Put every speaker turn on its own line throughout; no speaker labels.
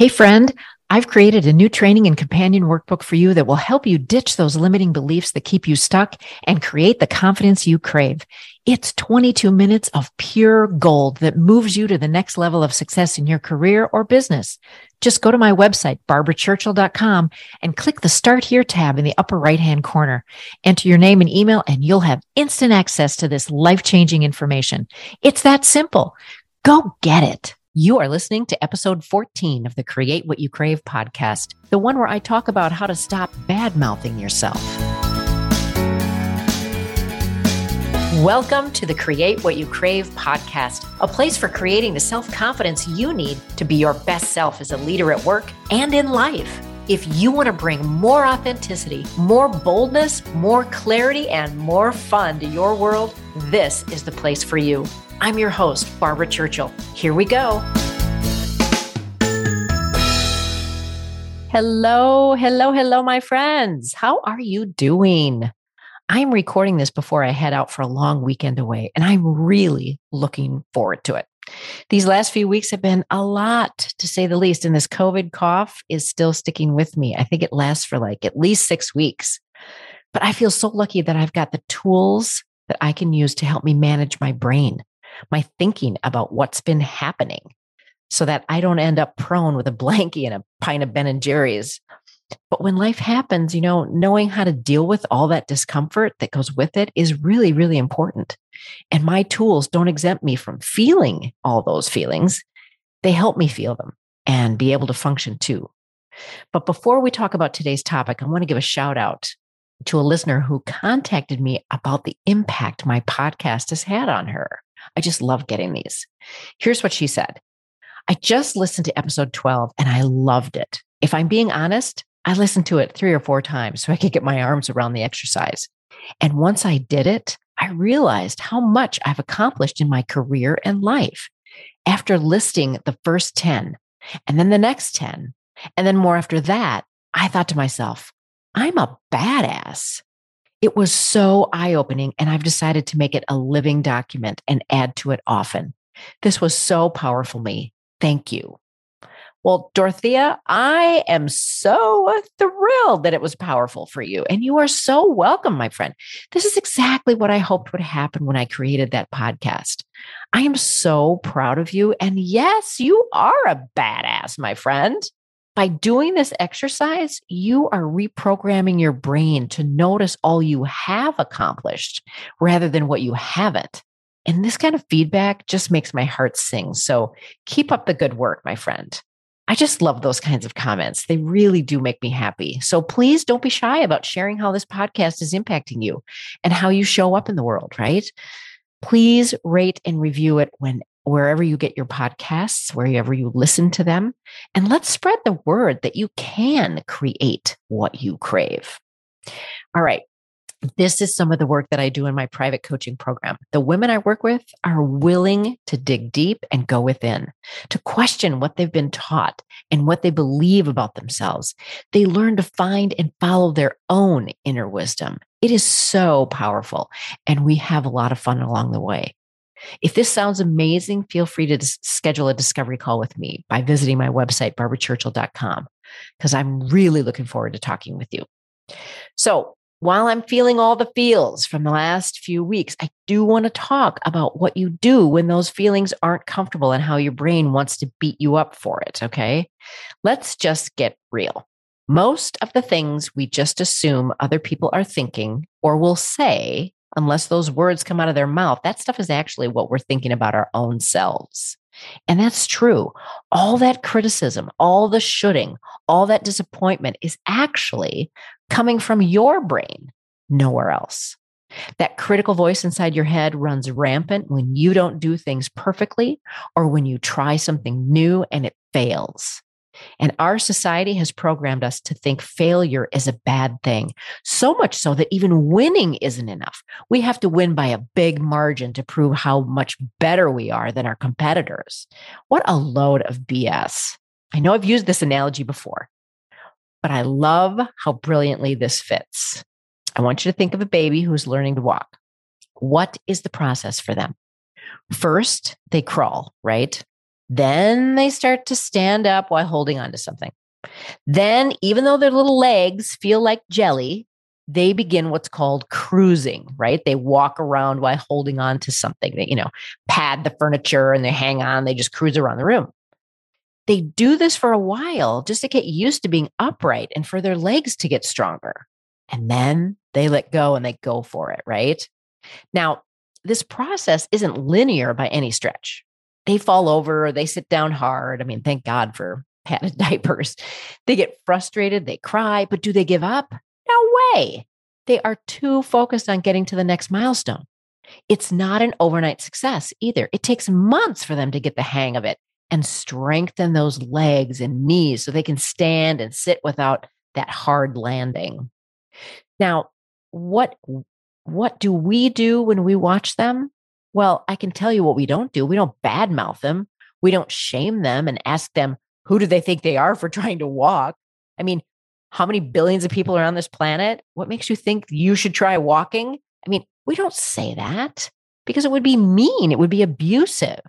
Hey, friend, I've created a new training and companion workbook for you that will help you ditch those limiting beliefs that keep you stuck and create the confidence you crave. It's 22 minutes of pure gold that moves you to the next level of success in your career or business. Just go to my website, barbarachurchill.com and click the start here tab in the upper right hand corner. Enter your name and email and you'll have instant access to this life changing information. It's that simple. Go get it. You are listening to episode 14 of the Create What You Crave podcast, the one where I talk about how to stop bad mouthing yourself. Welcome to the Create What You Crave podcast, a place for creating the self confidence you need to be your best self as a leader at work and in life. If you want to bring more authenticity, more boldness, more clarity, and more fun to your world, this is the place for you. I'm your host, Barbara Churchill. Here we go. Hello, hello, hello, my friends. How are you doing? I'm recording this before I head out for a long weekend away, and I'm really looking forward to it. These last few weeks have been a lot, to say the least, and this COVID cough is still sticking with me. I think it lasts for like at least six weeks. But I feel so lucky that I've got the tools that I can use to help me manage my brain my thinking about what's been happening so that I don't end up prone with a blankie and a pint of Ben and Jerry's. But when life happens, you know, knowing how to deal with all that discomfort that goes with it is really, really important. And my tools don't exempt me from feeling all those feelings. They help me feel them and be able to function too. But before we talk about today's topic, I want to give a shout out to a listener who contacted me about the impact my podcast has had on her. I just love getting these. Here's what she said I just listened to episode 12 and I loved it. If I'm being honest, I listened to it three or four times so I could get my arms around the exercise. And once I did it, I realized how much I've accomplished in my career and life. After listing the first 10 and then the next 10, and then more after that, I thought to myself, I'm a badass. It was so eye opening, and I've decided to make it a living document and add to it often. This was so powerful me. Thank you. Well, Dorothea, I am so thrilled that it was powerful for you. And you are so welcome, my friend. This is exactly what I hoped would happen when I created that podcast. I am so proud of you. And yes, you are a badass, my friend. By doing this exercise, you are reprogramming your brain to notice all you have accomplished rather than what you haven't. And this kind of feedback just makes my heart sing. So keep up the good work, my friend. I just love those kinds of comments. They really do make me happy. So please don't be shy about sharing how this podcast is impacting you and how you show up in the world, right? Please rate and review it when wherever you get your podcasts, wherever you listen to them. And let's spread the word that you can create what you crave. All right. This is some of the work that I do in my private coaching program. The women I work with are willing to dig deep and go within, to question what they've been taught and what they believe about themselves. They learn to find and follow their own inner wisdom. It is so powerful, and we have a lot of fun along the way. If this sounds amazing, feel free to schedule a discovery call with me by visiting my website, barbarachurchill.com, because I'm really looking forward to talking with you. So, while I'm feeling all the feels from the last few weeks, I do want to talk about what you do when those feelings aren't comfortable and how your brain wants to beat you up for it. Okay. Let's just get real. Most of the things we just assume other people are thinking or will say unless those words come out of their mouth, that stuff is actually what we're thinking about our own selves. And that's true. All that criticism, all the shooting, all that disappointment is actually coming from your brain, nowhere else. That critical voice inside your head runs rampant when you don't do things perfectly or when you try something new and it fails. And our society has programmed us to think failure is a bad thing, so much so that even winning isn't enough. We have to win by a big margin to prove how much better we are than our competitors. What a load of BS. I know I've used this analogy before, but I love how brilliantly this fits. I want you to think of a baby who's learning to walk. What is the process for them? First, they crawl, right? Then they start to stand up while holding on to something. Then, even though their little legs feel like jelly, they begin what's called cruising, right? They walk around while holding on to something. They, you know, pad the furniture and they hang on, they just cruise around the room. They do this for a while just to get used to being upright and for their legs to get stronger. And then they let go and they go for it, right? Now, this process isn't linear by any stretch. They fall over or they sit down hard. I mean, thank God for padded diapers. They get frustrated, they cry, but do they give up? No way. They are too focused on getting to the next milestone. It's not an overnight success either. It takes months for them to get the hang of it and strengthen those legs and knees so they can stand and sit without that hard landing. Now, what what do we do when we watch them? Well, I can tell you what we don't do. We don't badmouth them. We don't shame them and ask them, who do they think they are for trying to walk? I mean, how many billions of people are on this planet? What makes you think you should try walking? I mean, we don't say that because it would be mean, it would be abusive.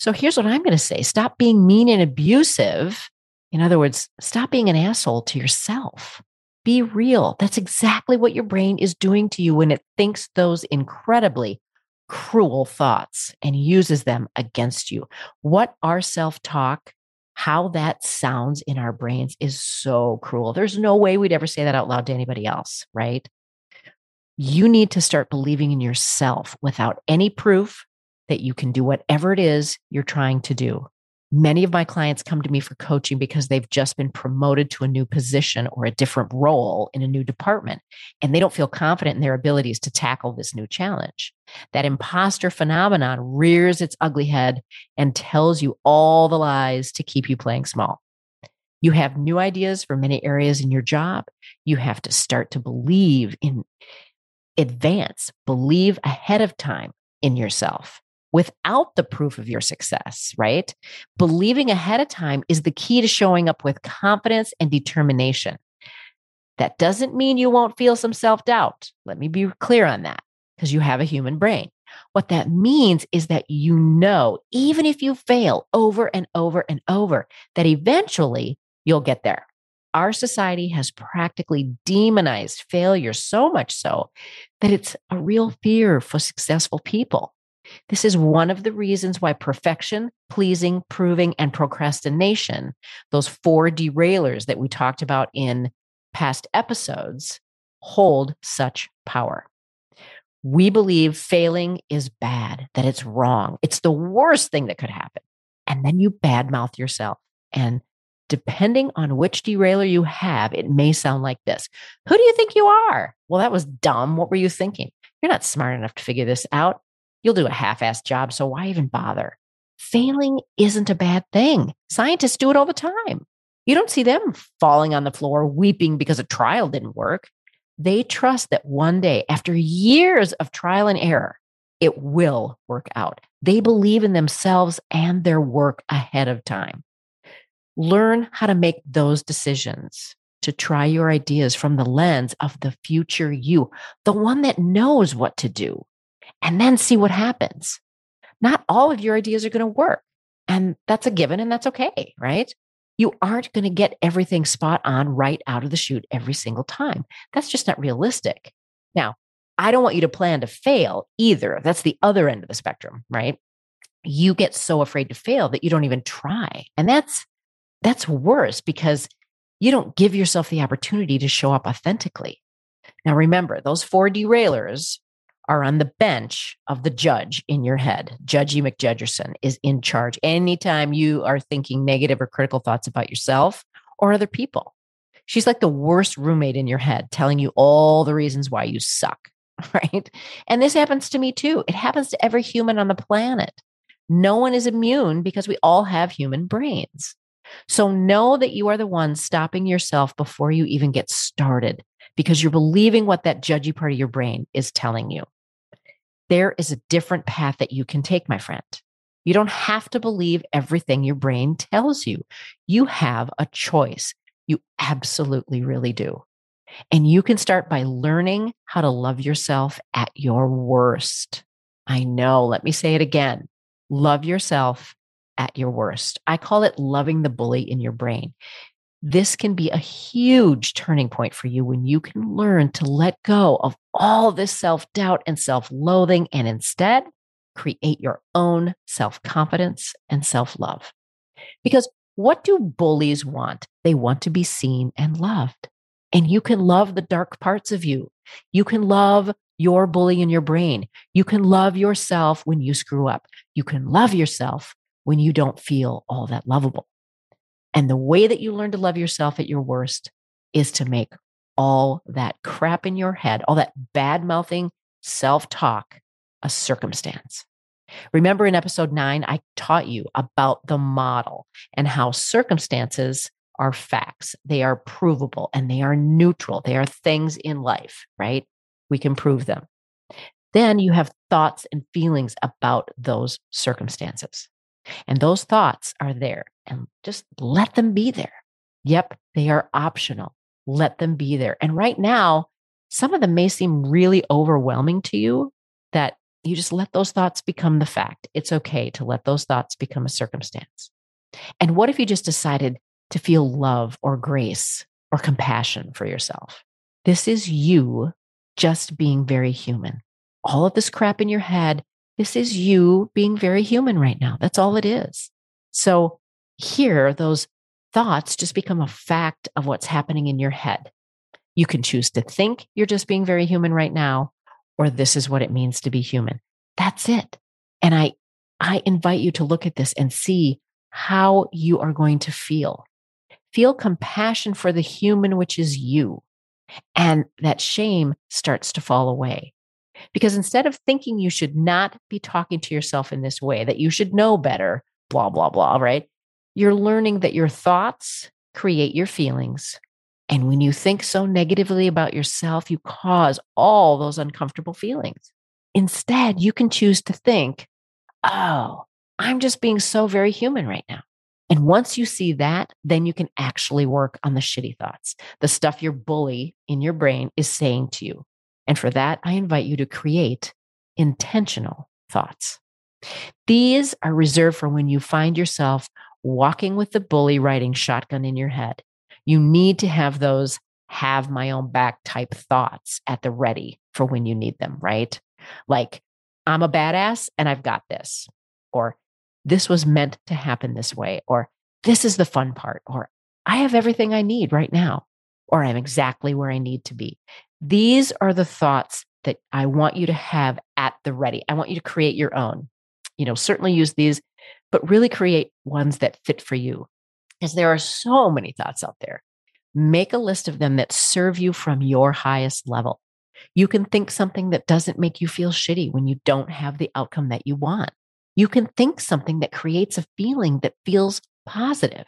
So here's what I'm going to say stop being mean and abusive. In other words, stop being an asshole to yourself. Be real. That's exactly what your brain is doing to you when it thinks those incredibly cruel thoughts and uses them against you. What our self talk, how that sounds in our brains is so cruel. There's no way we'd ever say that out loud to anybody else, right? You need to start believing in yourself without any proof that you can do whatever it is you're trying to do. Many of my clients come to me for coaching because they've just been promoted to a new position or a different role in a new department, and they don't feel confident in their abilities to tackle this new challenge. That imposter phenomenon rears its ugly head and tells you all the lies to keep you playing small. You have new ideas for many areas in your job. You have to start to believe in advance, believe ahead of time in yourself without the proof of your success, right? Believing ahead of time is the key to showing up with confidence and determination. That doesn't mean you won't feel some self doubt. Let me be clear on that because you have a human brain. What that means is that you know, even if you fail over and over and over, that eventually you'll get there. Our society has practically demonized failure so much so that it's a real fear for successful people. This is one of the reasons why perfection, pleasing, proving, and procrastination, those four derailers that we talked about in past episodes, hold such power. We believe failing is bad, that it's wrong. It's the worst thing that could happen. And then you badmouth yourself. And depending on which derailer you have, it may sound like this Who do you think you are? Well, that was dumb. What were you thinking? You're not smart enough to figure this out. You'll do a half assed job. So why even bother? Failing isn't a bad thing. Scientists do it all the time. You don't see them falling on the floor weeping because a trial didn't work. They trust that one day, after years of trial and error, it will work out. They believe in themselves and their work ahead of time. Learn how to make those decisions to try your ideas from the lens of the future you, the one that knows what to do, and then see what happens. Not all of your ideas are going to work. And that's a given, and that's okay, right? You aren't going to get everything spot on right out of the chute every single time. That's just not realistic. Now, I don't want you to plan to fail either. That's the other end of the spectrum, right? You get so afraid to fail that you don't even try. And that's that's worse because you don't give yourself the opportunity to show up authentically. Now remember, those four derailers are on the bench of the judge in your head. Judgy McJudgerson is in charge anytime you are thinking negative or critical thoughts about yourself or other people. She's like the worst roommate in your head, telling you all the reasons why you suck, right? And this happens to me too. It happens to every human on the planet. No one is immune because we all have human brains. So know that you are the one stopping yourself before you even get started because you're believing what that judgy part of your brain is telling you there is a different path that you can take, my friend. You don't have to believe everything your brain tells you. You have a choice. You absolutely really do. And you can start by learning how to love yourself at your worst. I know. Let me say it again love yourself at your worst. I call it loving the bully in your brain. This can be a huge turning point for you when you can learn to let go of all this self doubt and self loathing and instead create your own self confidence and self love. Because what do bullies want? They want to be seen and loved. And you can love the dark parts of you. You can love your bully in your brain. You can love yourself when you screw up. You can love yourself when you don't feel all that lovable. And the way that you learn to love yourself at your worst is to make all that crap in your head, all that bad mouthing self talk, a circumstance. Remember in episode nine, I taught you about the model and how circumstances are facts. They are provable and they are neutral. They are things in life, right? We can prove them. Then you have thoughts and feelings about those circumstances. And those thoughts are there and just let them be there. Yep, they are optional. Let them be there. And right now, some of them may seem really overwhelming to you that you just let those thoughts become the fact. It's okay to let those thoughts become a circumstance. And what if you just decided to feel love or grace or compassion for yourself? This is you just being very human. All of this crap in your head, this is you being very human right now. That's all it is. So here, those thoughts just become a fact of what's happening in your head. You can choose to think you're just being very human right now, or this is what it means to be human. That's it. And I, I invite you to look at this and see how you are going to feel. Feel compassion for the human, which is you. And that shame starts to fall away. Because instead of thinking you should not be talking to yourself in this way, that you should know better, blah, blah, blah, right? You're learning that your thoughts create your feelings and when you think so negatively about yourself, you cause all those uncomfortable feelings. Instead, you can choose to think, oh, I'm just being so very human right now. And once you see that, then you can actually work on the shitty thoughts, the stuff your bully in your brain is saying to you. And for that, I invite you to create intentional thoughts. These are reserved for when you find yourself walking with the bully riding shotgun in your head you need to have those have my own back type thoughts at the ready for when you need them, right? Like, I'm a badass and I've got this, or this was meant to happen this way, or this is the fun part, or I have everything I need right now, or I'm exactly where I need to be. These are the thoughts that I want you to have at the ready. I want you to create your own. You know, certainly use these, but really create ones that fit for you because there are so many thoughts out there. Make a list of them that serve you from your highest level. You can think something that doesn't make you feel shitty when you don't have the outcome that you want. You can think something that creates a feeling that feels positive.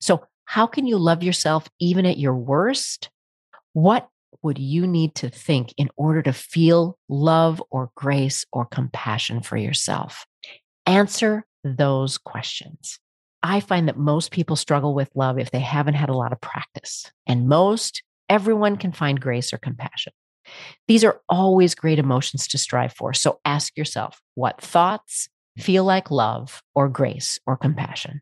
So, how can you love yourself even at your worst? What would you need to think in order to feel love or grace or compassion for yourself? Answer those questions. I find that most people struggle with love if they haven't had a lot of practice. And most, everyone can find grace or compassion. These are always great emotions to strive for. So ask yourself what thoughts feel like love or grace or compassion?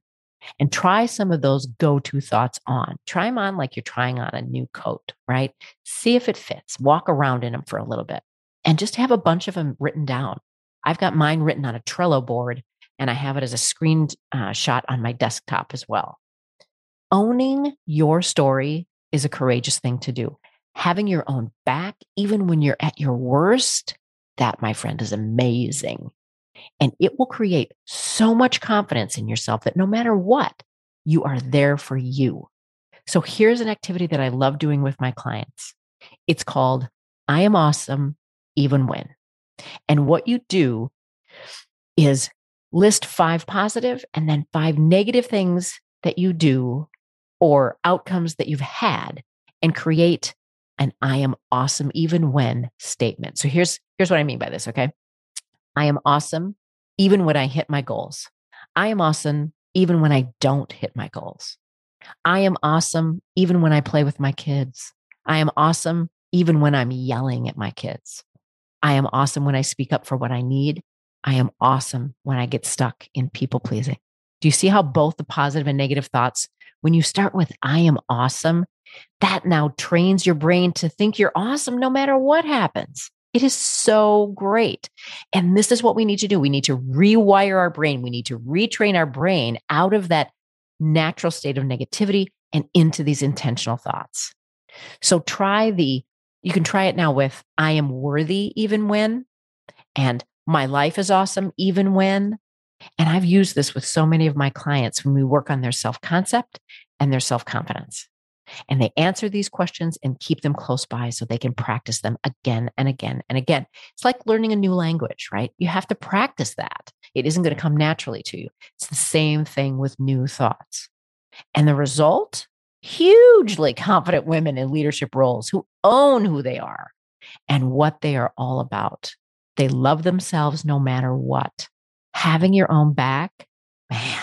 And try some of those go to thoughts on. Try them on like you're trying on a new coat, right? See if it fits. Walk around in them for a little bit and just have a bunch of them written down. I've got mine written on a Trello board and I have it as a screen uh, shot on my desktop as well. Owning your story is a courageous thing to do. Having your own back, even when you're at your worst, that, my friend, is amazing. And it will create so much confidence in yourself that no matter what, you are there for you. So here's an activity that I love doing with my clients. It's called I Am Awesome Even When. And what you do is list five positive and then five negative things that you do or outcomes that you've had and create an I am awesome even when statement. So here's here's what I mean by this, okay? I am awesome even when I hit my goals. I am awesome even when I don't hit my goals. I am awesome even when I play with my kids. I am awesome even when I'm yelling at my kids. I am awesome when I speak up for what I need I am awesome when I get stuck in people pleasing. Do you see how both the positive and negative thoughts, when you start with, I am awesome, that now trains your brain to think you're awesome no matter what happens. It is so great. And this is what we need to do. We need to rewire our brain. We need to retrain our brain out of that natural state of negativity and into these intentional thoughts. So try the, you can try it now with, I am worthy even when, and my life is awesome even when. And I've used this with so many of my clients when we work on their self concept and their self confidence. And they answer these questions and keep them close by so they can practice them again and again and again. It's like learning a new language, right? You have to practice that. It isn't going to come naturally to you. It's the same thing with new thoughts. And the result hugely confident women in leadership roles who own who they are and what they are all about. They love themselves no matter what. Having your own back, man,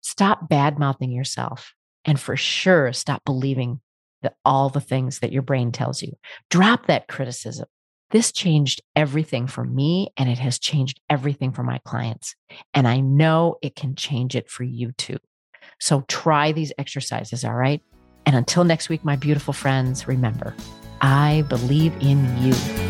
stop bad mouthing yourself. And for sure, stop believing that all the things that your brain tells you. Drop that criticism. This changed everything for me and it has changed everything for my clients. And I know it can change it for you too. So try these exercises, all right? And until next week, my beautiful friends, remember, I believe in you.